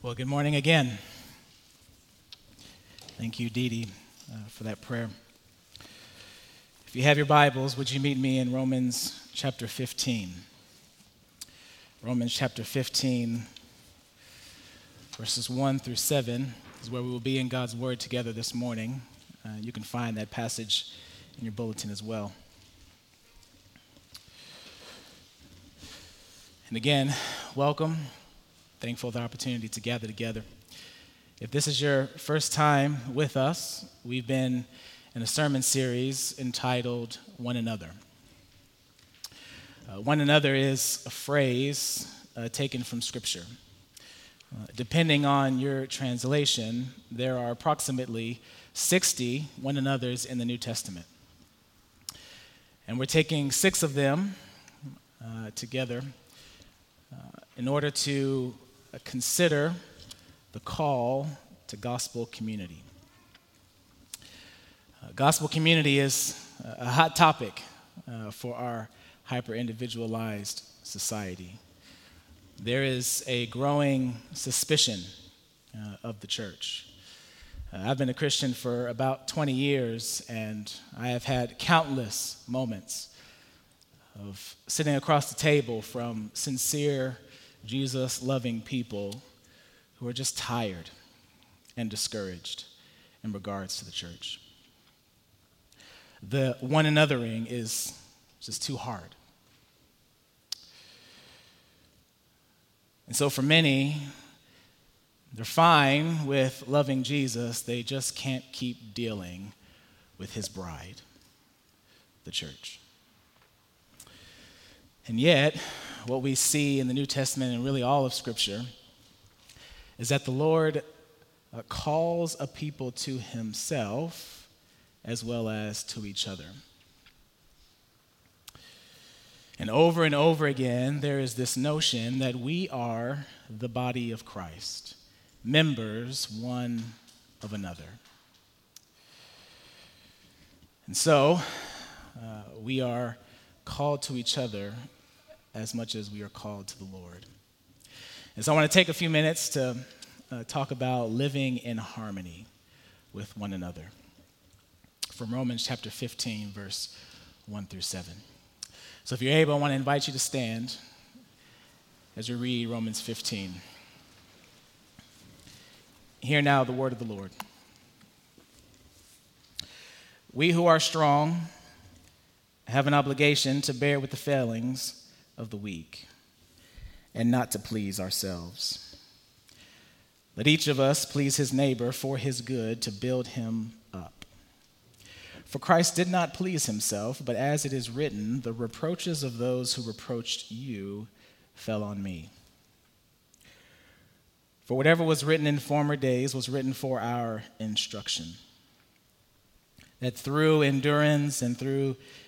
Well, good morning again. Thank you, Dee Dee, uh, for that prayer. If you have your Bibles, would you meet me in Romans chapter 15? Romans chapter 15, verses 1 through 7 is where we will be in God's Word together this morning. Uh, you can find that passage in your bulletin as well. And again, welcome thankful for the opportunity to gather together. If this is your first time with us, we've been in a sermon series entitled One Another. Uh, one another is a phrase uh, taken from Scripture. Uh, depending on your translation, there are approximately 60 one another's in the New Testament. And we're taking six of them uh, together uh, in order to consider the call to gospel community. Uh, gospel community is a hot topic uh, for our hyper individualized society. There is a growing suspicion uh, of the church. Uh, I've been a Christian for about 20 years, and I have had countless moments of sitting across the table from sincere Jesus loving people who are just tired and discouraged in regards to the church. The one anothering is just too hard. And so, for many, they're fine with loving Jesus, they just can't keep dealing with his bride, the church. And yet, what we see in the New Testament and really all of Scripture is that the Lord uh, calls a people to himself as well as to each other. And over and over again, there is this notion that we are the body of Christ, members one of another. And so, uh, we are called to each other as much as we are called to the Lord. And so I want to take a few minutes to uh, talk about living in harmony with one another. From Romans chapter 15, verse 1 through 7. So if you're able, I want to invite you to stand as we read Romans 15. Hear now the word of the Lord. We who are strong have an obligation to bear with the failings of the weak and not to please ourselves. Let each of us please his neighbor for his good to build him up. For Christ did not please himself, but as it is written, the reproaches of those who reproached you fell on me. For whatever was written in former days was written for our instruction, that through endurance and through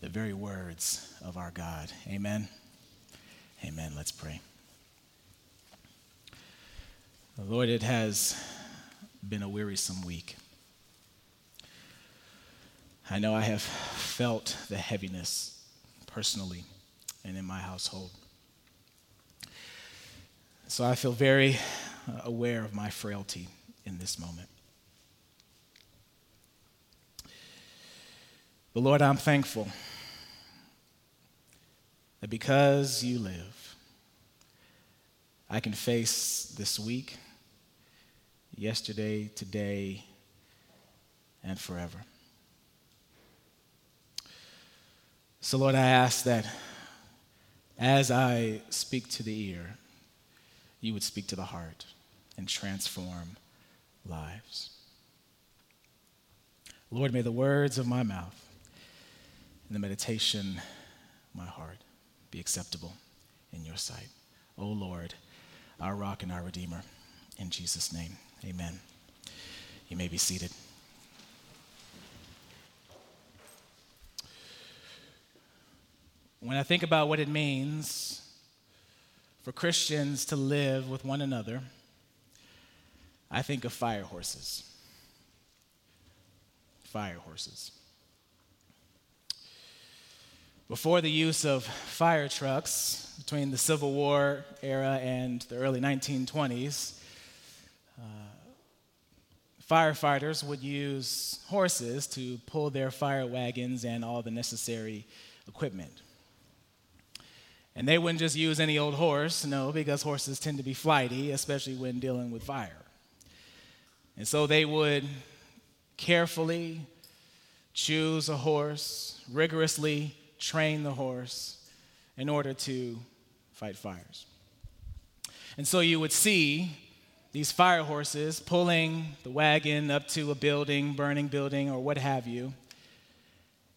the very words of our God. Amen. Amen. Let's pray. Lord, it has been a wearisome week. I know I have felt the heaviness personally and in my household. So I feel very uh, aware of my frailty in this moment. But Lord, I'm thankful that because you live, I can face this week, yesterday, today, and forever. So, Lord, I ask that as I speak to the ear, you would speak to the heart and transform lives. Lord, may the words of my mouth and the meditation of my heart be acceptable in your sight. O oh Lord, our rock and our redeemer. In Jesus' name, amen. You may be seated. When I think about what it means for Christians to live with one another, I think of fire horses. Fire horses. Before the use of fire trucks between the Civil War era and the early 1920s, uh, firefighters would use horses to pull their fire wagons and all the necessary equipment. And they wouldn't just use any old horse, no, because horses tend to be flighty, especially when dealing with fire. And so they would carefully choose a horse, rigorously train the horse in order to fight fires. And so you would see these fire horses pulling the wagon up to a building, burning building, or what have you.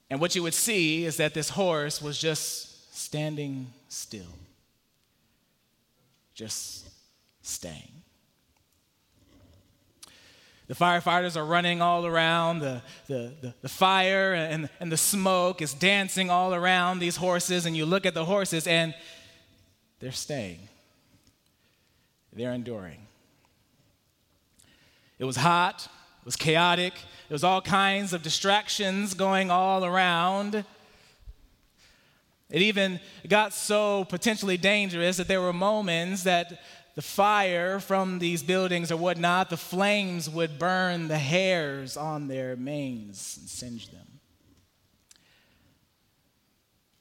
And what you would see is that this horse was just standing still, just staying. The firefighters are running all around. The, the, the, the, fire and, and the smoke is dancing all around these horses. And you look at the horses and they're staying, they're enduring. It was hot, it was chaotic, there was all kinds of distractions going all around. It even got so potentially dangerous that there were moments that the fire from these buildings or whatnot, the flames would burn the hairs on their manes and singe them.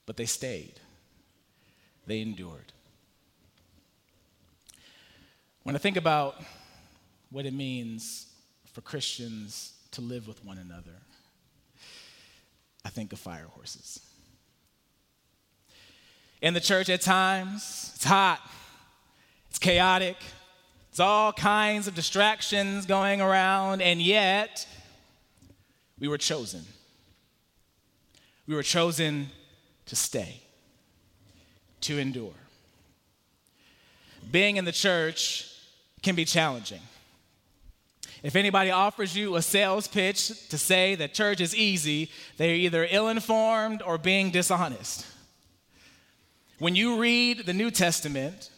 But they stayed, they endured. When I think about what it means for Christians to live with one another, I think of fire horses. In the church, at times, it's hot it's chaotic. It's all kinds of distractions going around, and yet we were chosen. We were chosen to stay, to endure. Being in the church can be challenging. If anybody offers you a sales pitch to say that church is easy, they're either ill informed or being dishonest. When you read the New Testament,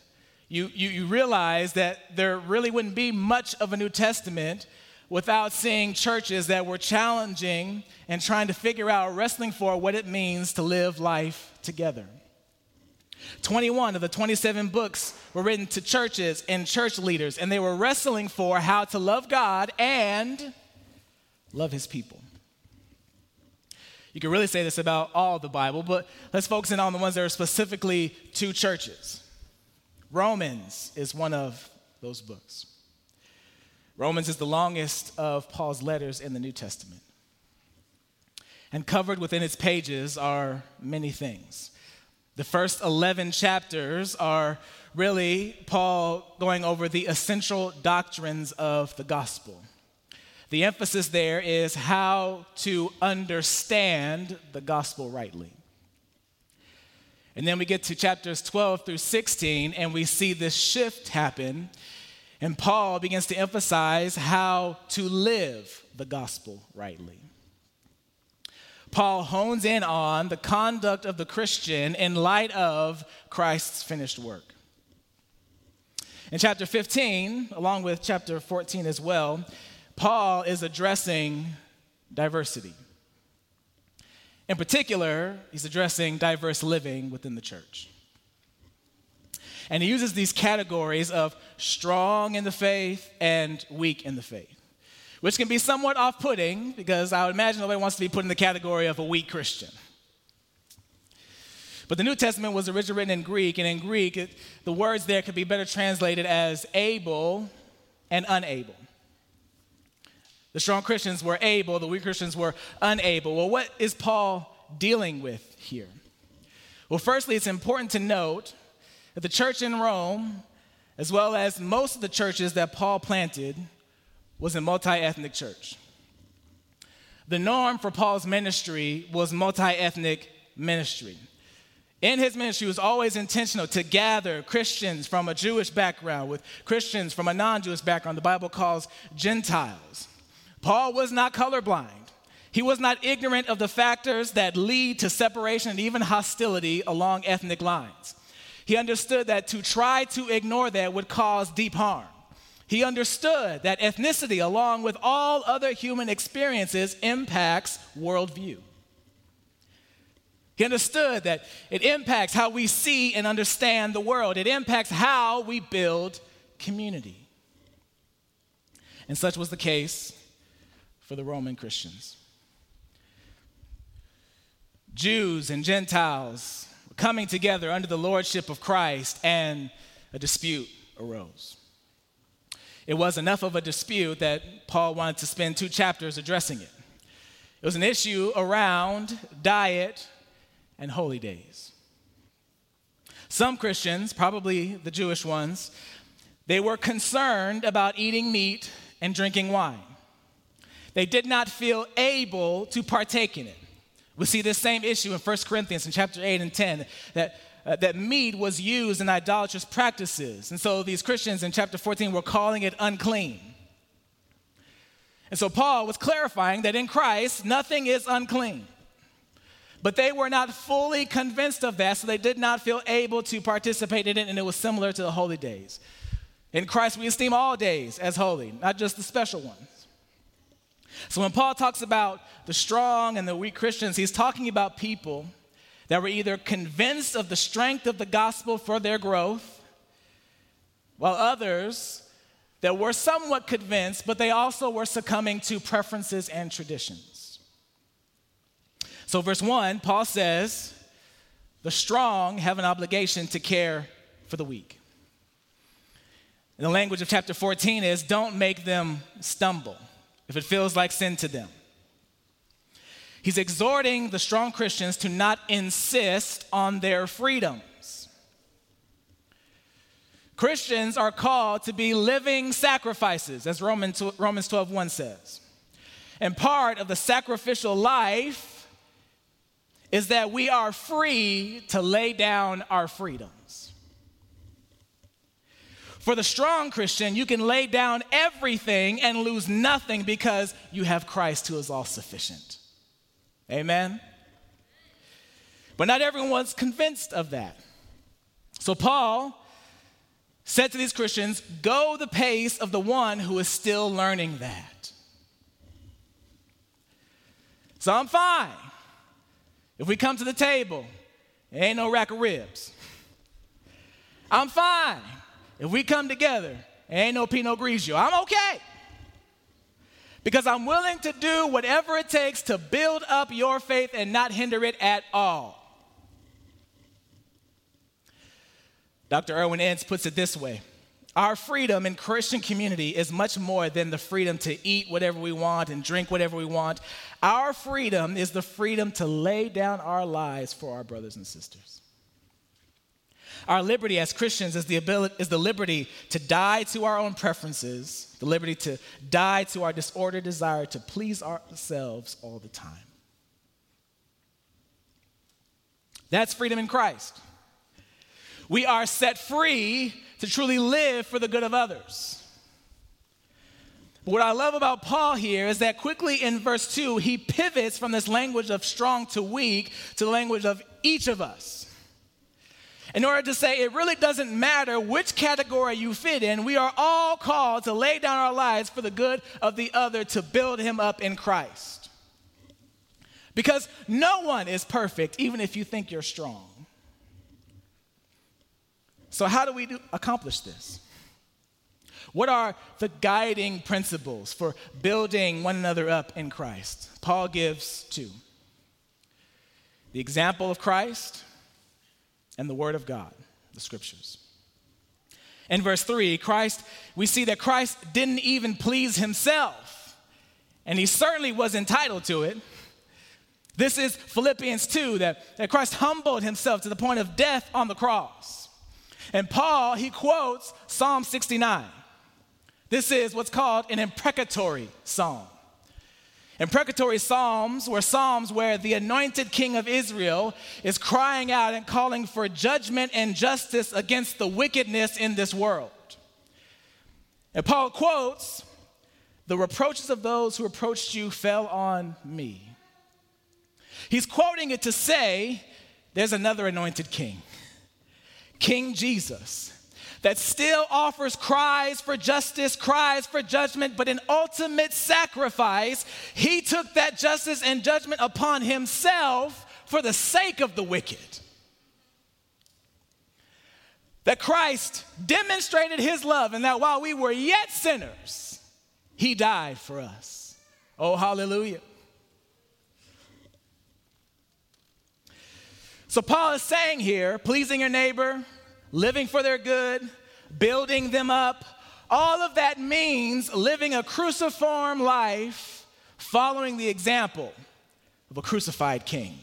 you, you, you realize that there really wouldn't be much of a New Testament without seeing churches that were challenging and trying to figure out, wrestling for what it means to live life together. 21 of the 27 books were written to churches and church leaders, and they were wrestling for how to love God and love his people. You can really say this about all the Bible, but let's focus in on the ones that are specifically to churches. Romans is one of those books. Romans is the longest of Paul's letters in the New Testament. And covered within its pages are many things. The first 11 chapters are really Paul going over the essential doctrines of the gospel. The emphasis there is how to understand the gospel rightly. And then we get to chapters 12 through 16, and we see this shift happen. And Paul begins to emphasize how to live the gospel rightly. Paul hones in on the conduct of the Christian in light of Christ's finished work. In chapter 15, along with chapter 14 as well, Paul is addressing diversity. In particular, he's addressing diverse living within the church. And he uses these categories of strong in the faith and weak in the faith, which can be somewhat off putting because I would imagine nobody wants to be put in the category of a weak Christian. But the New Testament was originally written in Greek, and in Greek, it, the words there could be better translated as able and unable. The strong Christians were able, the weak Christians were unable. Well, what is Paul dealing with here? Well, firstly, it's important to note that the church in Rome, as well as most of the churches that Paul planted, was a multi ethnic church. The norm for Paul's ministry was multi ethnic ministry. In his ministry, was always intentional to gather Christians from a Jewish background with Christians from a non Jewish background, the Bible calls Gentiles. Paul was not colorblind. He was not ignorant of the factors that lead to separation and even hostility along ethnic lines. He understood that to try to ignore that would cause deep harm. He understood that ethnicity, along with all other human experiences, impacts worldview. He understood that it impacts how we see and understand the world, it impacts how we build community. And such was the case for the Roman Christians. Jews and Gentiles were coming together under the lordship of Christ, and a dispute arose. It was enough of a dispute that Paul wanted to spend two chapters addressing it. It was an issue around diet and holy days. Some Christians, probably the Jewish ones, they were concerned about eating meat and drinking wine. They did not feel able to partake in it. We see this same issue in 1 Corinthians in chapter 8 and 10 that, uh, that meat was used in idolatrous practices. And so these Christians in chapter 14 were calling it unclean. And so Paul was clarifying that in Christ, nothing is unclean. But they were not fully convinced of that, so they did not feel able to participate in it, and it was similar to the holy days. In Christ, we esteem all days as holy, not just the special ones. So when Paul talks about the strong and the weak Christians, he's talking about people that were either convinced of the strength of the gospel for their growth, while others that were somewhat convinced, but they also were succumbing to preferences and traditions. So, verse 1, Paul says, The strong have an obligation to care for the weak. And the language of chapter 14 is, Don't make them stumble if it feels like sin to them. He's exhorting the strong Christians to not insist on their freedoms. Christians are called to be living sacrifices, as Romans, Romans 12 1 says. And part of the sacrificial life is that we are free to lay down our freedoms. For the strong Christian, you can lay down everything and lose nothing because you have Christ who is all sufficient. Amen? But not everyone's convinced of that. So Paul said to these Christians, Go the pace of the one who is still learning that. So I'm fine. If we come to the table, ain't no rack of ribs. I'm fine. If we come together, ain't no Pinot Grigio. I'm okay. Because I'm willing to do whatever it takes to build up your faith and not hinder it at all. Dr. Irwyn Ince puts it this way our freedom in Christian community is much more than the freedom to eat whatever we want and drink whatever we want. Our freedom is the freedom to lay down our lives for our brothers and sisters. Our liberty as Christians is the, ability, is the liberty to die to our own preferences, the liberty to die to our disordered desire to please ourselves all the time. That's freedom in Christ. We are set free to truly live for the good of others. what I love about Paul here is that quickly in verse 2, he pivots from this language of strong to weak to the language of each of us. In order to say it really doesn't matter which category you fit in, we are all called to lay down our lives for the good of the other to build him up in Christ. Because no one is perfect, even if you think you're strong. So, how do we do, accomplish this? What are the guiding principles for building one another up in Christ? Paul gives two the example of Christ and the Word of God, the Scriptures. In verse 3, Christ, we see that Christ didn't even please himself, and he certainly was entitled to it. This is Philippians 2 that, that Christ humbled himself to the point of death on the cross. And Paul, he quotes Psalm 69. This is what's called an imprecatory psalm. Imprecatory psalms were psalms where the anointed king of Israel is crying out and calling for judgment and justice against the wickedness in this world. And Paul quotes, The reproaches of those who approached you fell on me. He's quoting it to say, There's another anointed king, King Jesus that still offers cries for justice, cries for judgment, but in ultimate sacrifice, he took that justice and judgment upon himself for the sake of the wicked. That Christ demonstrated his love, and that while we were yet sinners, he died for us. Oh, hallelujah. So, Paul is saying here pleasing your neighbor, living for their good, building them up. All of that means living a cruciform life, following the example of a crucified king.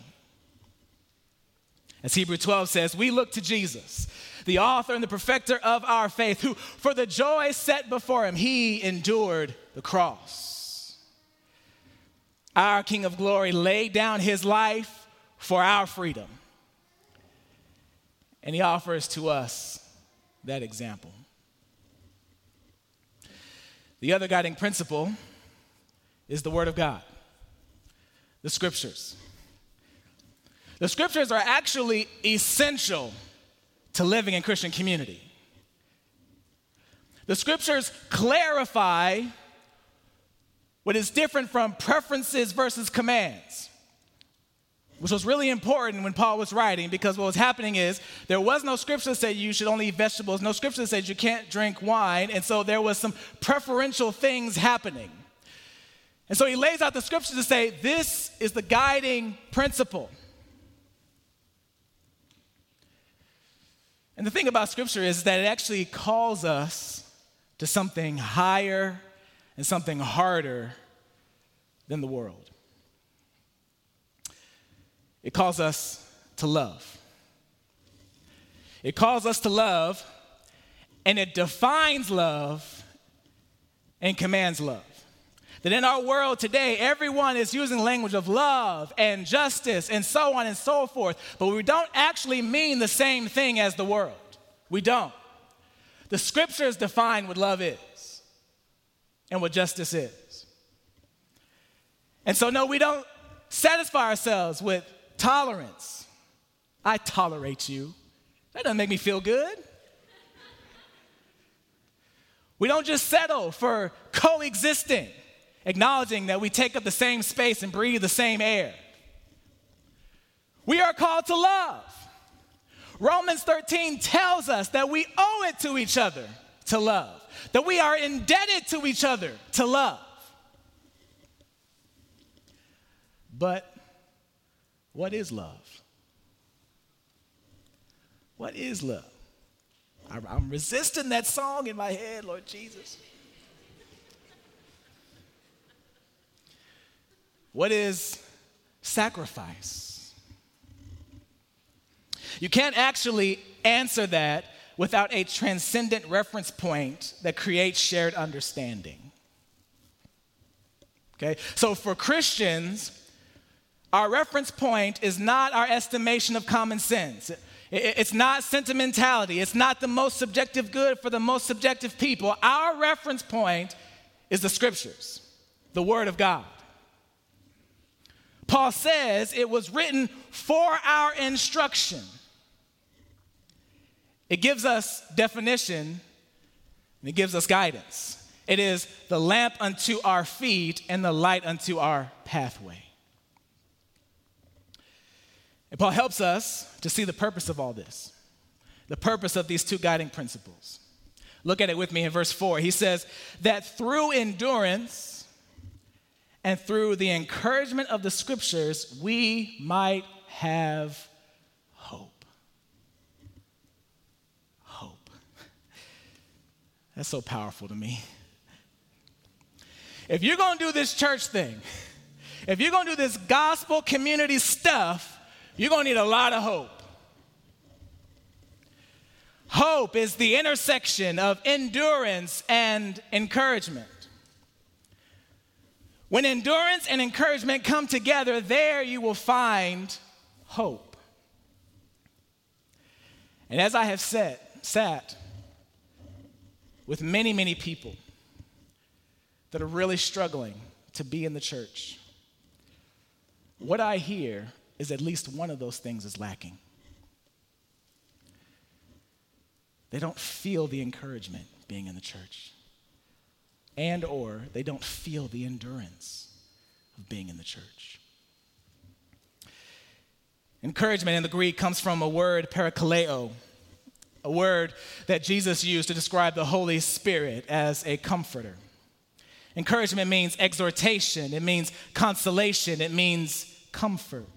As Hebrew 12 says, we look to Jesus, the author and the perfecter of our faith, who, for the joy set before him, he endured the cross. Our King of glory laid down his life for our freedom. And he offers to us that example. The other guiding principle is the Word of God, the Scriptures. The Scriptures are actually essential to living in Christian community. The Scriptures clarify what is different from preferences versus commands which was really important when Paul was writing because what was happening is there was no scripture that said you should only eat vegetables, no scripture that said you can't drink wine, and so there was some preferential things happening. And so he lays out the scripture to say this is the guiding principle. And the thing about scripture is that it actually calls us to something higher and something harder than the world. It calls us to love. It calls us to love, and it defines love and commands love. That in our world today, everyone is using language of love and justice and so on and so forth, but we don't actually mean the same thing as the world. We don't. The scriptures define what love is and what justice is. And so, no, we don't satisfy ourselves with Tolerance. I tolerate you. That doesn't make me feel good. We don't just settle for coexisting, acknowledging that we take up the same space and breathe the same air. We are called to love. Romans 13 tells us that we owe it to each other to love, that we are indebted to each other to love. But what is love? What is love? I'm resisting that song in my head, Lord Jesus. What is sacrifice? You can't actually answer that without a transcendent reference point that creates shared understanding. Okay? So for Christians, our reference point is not our estimation of common sense. It's not sentimentality. It's not the most subjective good for the most subjective people. Our reference point is the scriptures, the Word of God. Paul says it was written for our instruction. It gives us definition and it gives us guidance. It is the lamp unto our feet and the light unto our pathway. And Paul helps us to see the purpose of all this, the purpose of these two guiding principles. Look at it with me in verse 4. He says, That through endurance and through the encouragement of the scriptures, we might have hope. Hope. That's so powerful to me. If you're gonna do this church thing, if you're gonna do this gospel community stuff, you're going to need a lot of hope. Hope is the intersection of endurance and encouragement. When endurance and encouragement come together, there you will find hope. And as I have said, sat with many, many people that are really struggling to be in the church, what I hear is at least one of those things is lacking. They don't feel the encouragement being in the church. And or they don't feel the endurance of being in the church. Encouragement in the Greek comes from a word, parakaleo, a word that Jesus used to describe the Holy Spirit as a comforter. Encouragement means exhortation, it means consolation, it means comfort.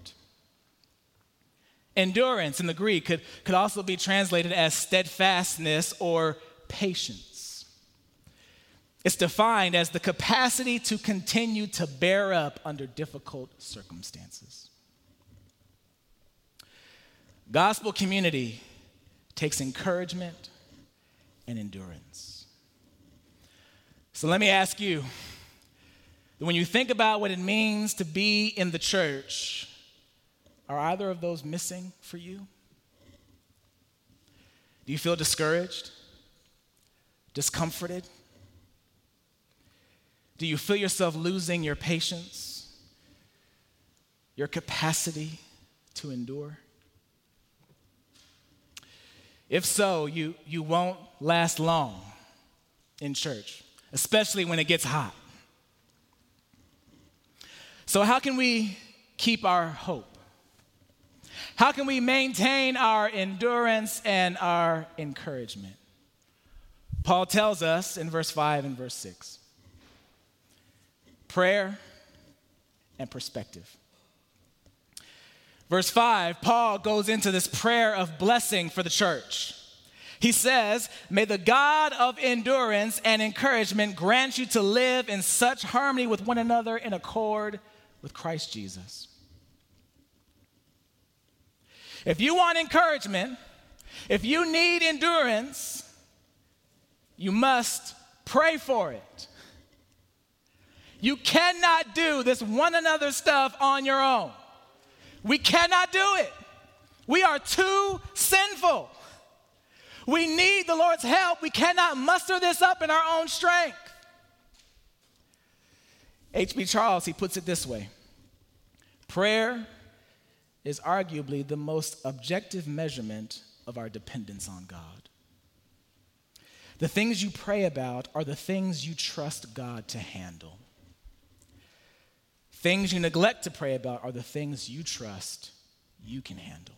Endurance in the Greek could, could also be translated as steadfastness or patience. It's defined as the capacity to continue to bear up under difficult circumstances. Gospel community takes encouragement and endurance. So let me ask you when you think about what it means to be in the church, are either of those missing for you? Do you feel discouraged? Discomforted? Do you feel yourself losing your patience? Your capacity to endure? If so, you, you won't last long in church, especially when it gets hot. So, how can we keep our hope? How can we maintain our endurance and our encouragement? Paul tells us in verse 5 and verse 6 prayer and perspective. Verse 5, Paul goes into this prayer of blessing for the church. He says, May the God of endurance and encouragement grant you to live in such harmony with one another in accord with Christ Jesus if you want encouragement, if you need endurance, you must pray for it. You cannot do this one another stuff on your own. We cannot do it. We are too sinful. We need the Lord's help. We cannot muster this up in our own strength. H.B. Charles, he puts it this way prayer is arguably the most objective measurement of our dependence on God. The things you pray about are the things you trust God to handle. Things you neglect to pray about are the things you trust you can handle.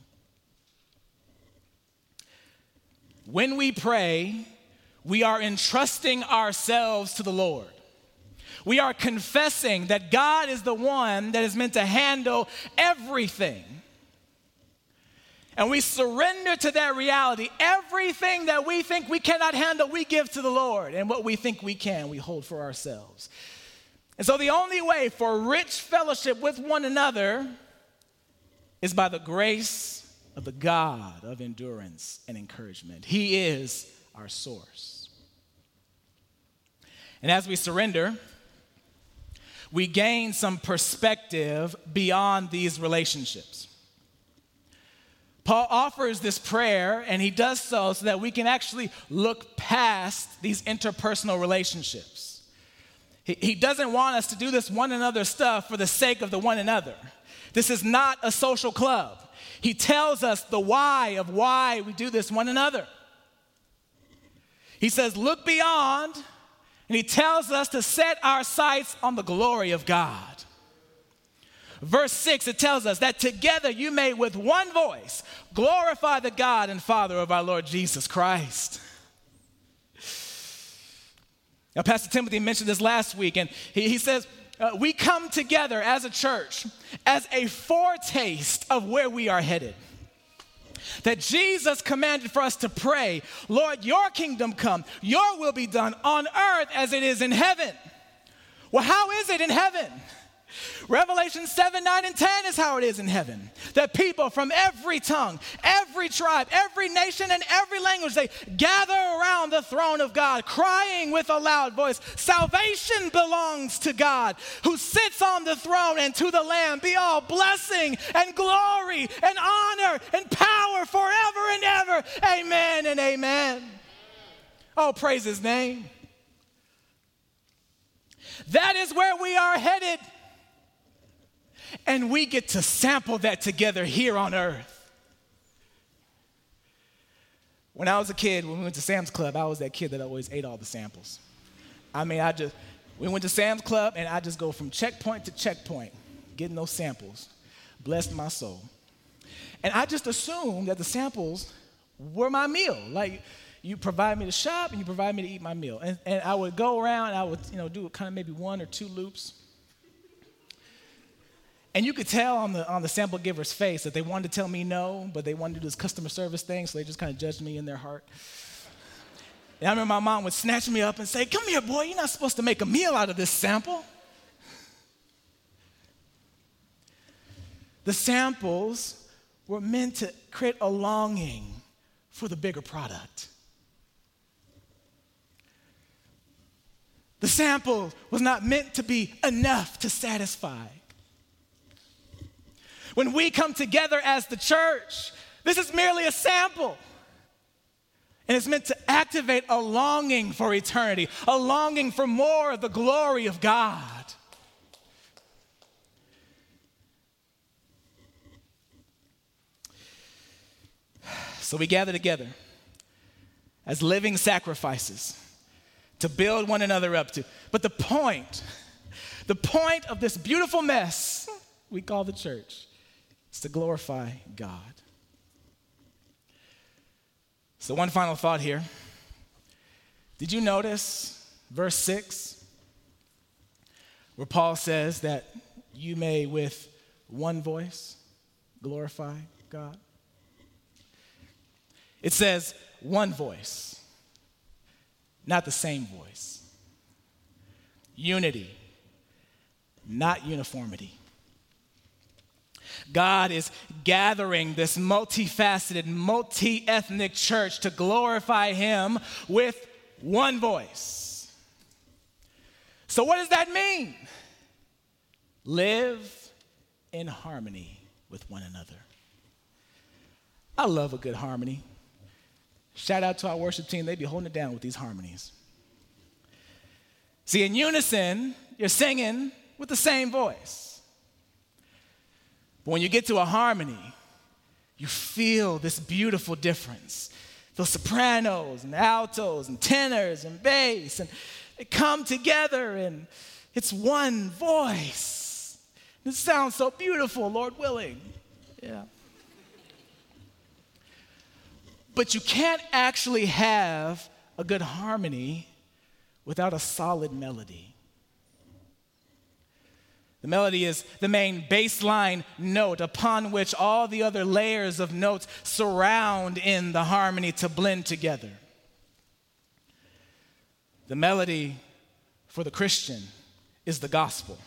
When we pray, we are entrusting ourselves to the Lord. We are confessing that God is the one that is meant to handle everything. And we surrender to that reality. Everything that we think we cannot handle, we give to the Lord. And what we think we can, we hold for ourselves. And so the only way for rich fellowship with one another is by the grace of the God of endurance and encouragement. He is our source. And as we surrender, we gain some perspective beyond these relationships. Paul offers this prayer, and he does so so that we can actually look past these interpersonal relationships. He, he doesn't want us to do this one another stuff for the sake of the one another. This is not a social club. He tells us the why of why we do this one another. He says, Look beyond, and he tells us to set our sights on the glory of God. Verse 6, it tells us that together you may with one voice glorify the God and Father of our Lord Jesus Christ. Now, Pastor Timothy mentioned this last week, and he, he says, uh, We come together as a church as a foretaste of where we are headed. That Jesus commanded for us to pray, Lord, your kingdom come, your will be done on earth as it is in heaven. Well, how is it in heaven? Revelation 7, 9, and 10 is how it is in heaven. That people from every tongue, every tribe, every nation, and every language, they gather around the throne of God, crying with a loud voice Salvation belongs to God, who sits on the throne, and to the Lamb be all blessing and glory and honor and power forever and ever. Amen and amen. Oh, praise his name. That is where we are headed. And we get to sample that together here on earth. When I was a kid, when we went to Sam's Club, I was that kid that always ate all the samples. I mean, I just, we went to Sam's Club and I just go from checkpoint to checkpoint, getting those samples. Blessed my soul. And I just assumed that the samples were my meal. Like, you provide me to shop and you provide me to eat my meal. And, and I would go around, I would, you know, do kind of maybe one or two loops. And you could tell on the, on the sample giver's face that they wanted to tell me no, but they wanted to do this customer service thing, so they just kind of judged me in their heart. And I remember my mom would snatch me up and say, Come here, boy, you're not supposed to make a meal out of this sample. The samples were meant to create a longing for the bigger product. The sample was not meant to be enough to satisfy. When we come together as the church, this is merely a sample. And it's meant to activate a longing for eternity, a longing for more of the glory of God. So we gather together as living sacrifices to build one another up to. But the point, the point of this beautiful mess we call the church is to glorify God. So, one final thought here. Did you notice verse 6 where Paul says that you may with one voice glorify God? It says one voice, not the same voice. Unity, not uniformity. God is gathering this multifaceted, multi ethnic church to glorify Him with one voice. So, what does that mean? Live in harmony with one another. I love a good harmony. Shout out to our worship team, they be holding it down with these harmonies. See, in unison, you're singing with the same voice. But when you get to a harmony, you feel this beautiful difference. Those sopranos and altos and tenors and bass, and they come together and it's one voice. It sounds so beautiful, Lord willing. Yeah. But you can't actually have a good harmony without a solid melody. The melody is the main baseline note upon which all the other layers of notes surround in the harmony to blend together. The melody for the Christian is the gospel,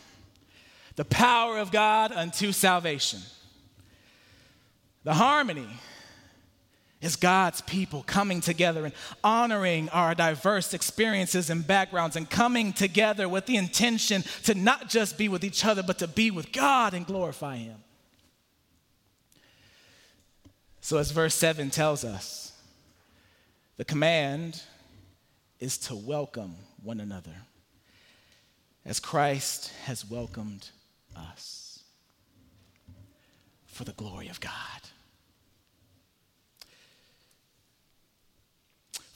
the power of God unto salvation. The harmony is God's people coming together and honoring our diverse experiences and backgrounds and coming together with the intention to not just be with each other, but to be with God and glorify Him. So, as verse 7 tells us, the command is to welcome one another as Christ has welcomed us for the glory of God.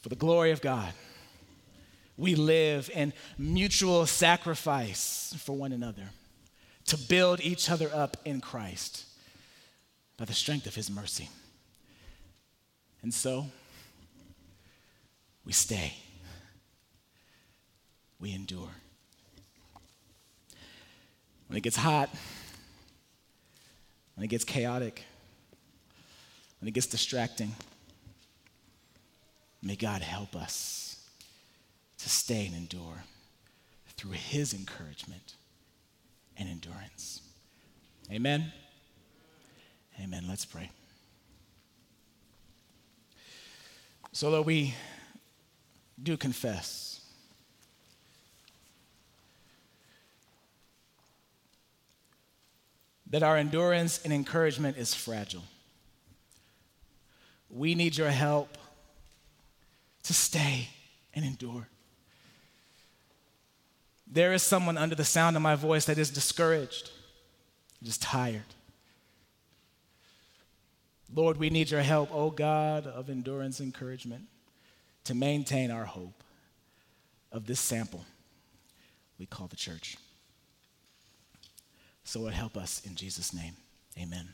For the glory of God. We live in mutual sacrifice for one another to build each other up in Christ by the strength of his mercy. And so, we stay, we endure. When it gets hot, when it gets chaotic, when it gets distracting, May God help us to stay and endure through His encouragement and endurance. Amen. Amen. Let's pray. So, Lord, we do confess that our endurance and encouragement is fragile. We need your help to stay and endure. There is someone under the sound of my voice that is discouraged, just tired. Lord, we need your help, O oh God of endurance encouragement, to maintain our hope of this sample we call the church. So, Lord, help us in Jesus' name. Amen.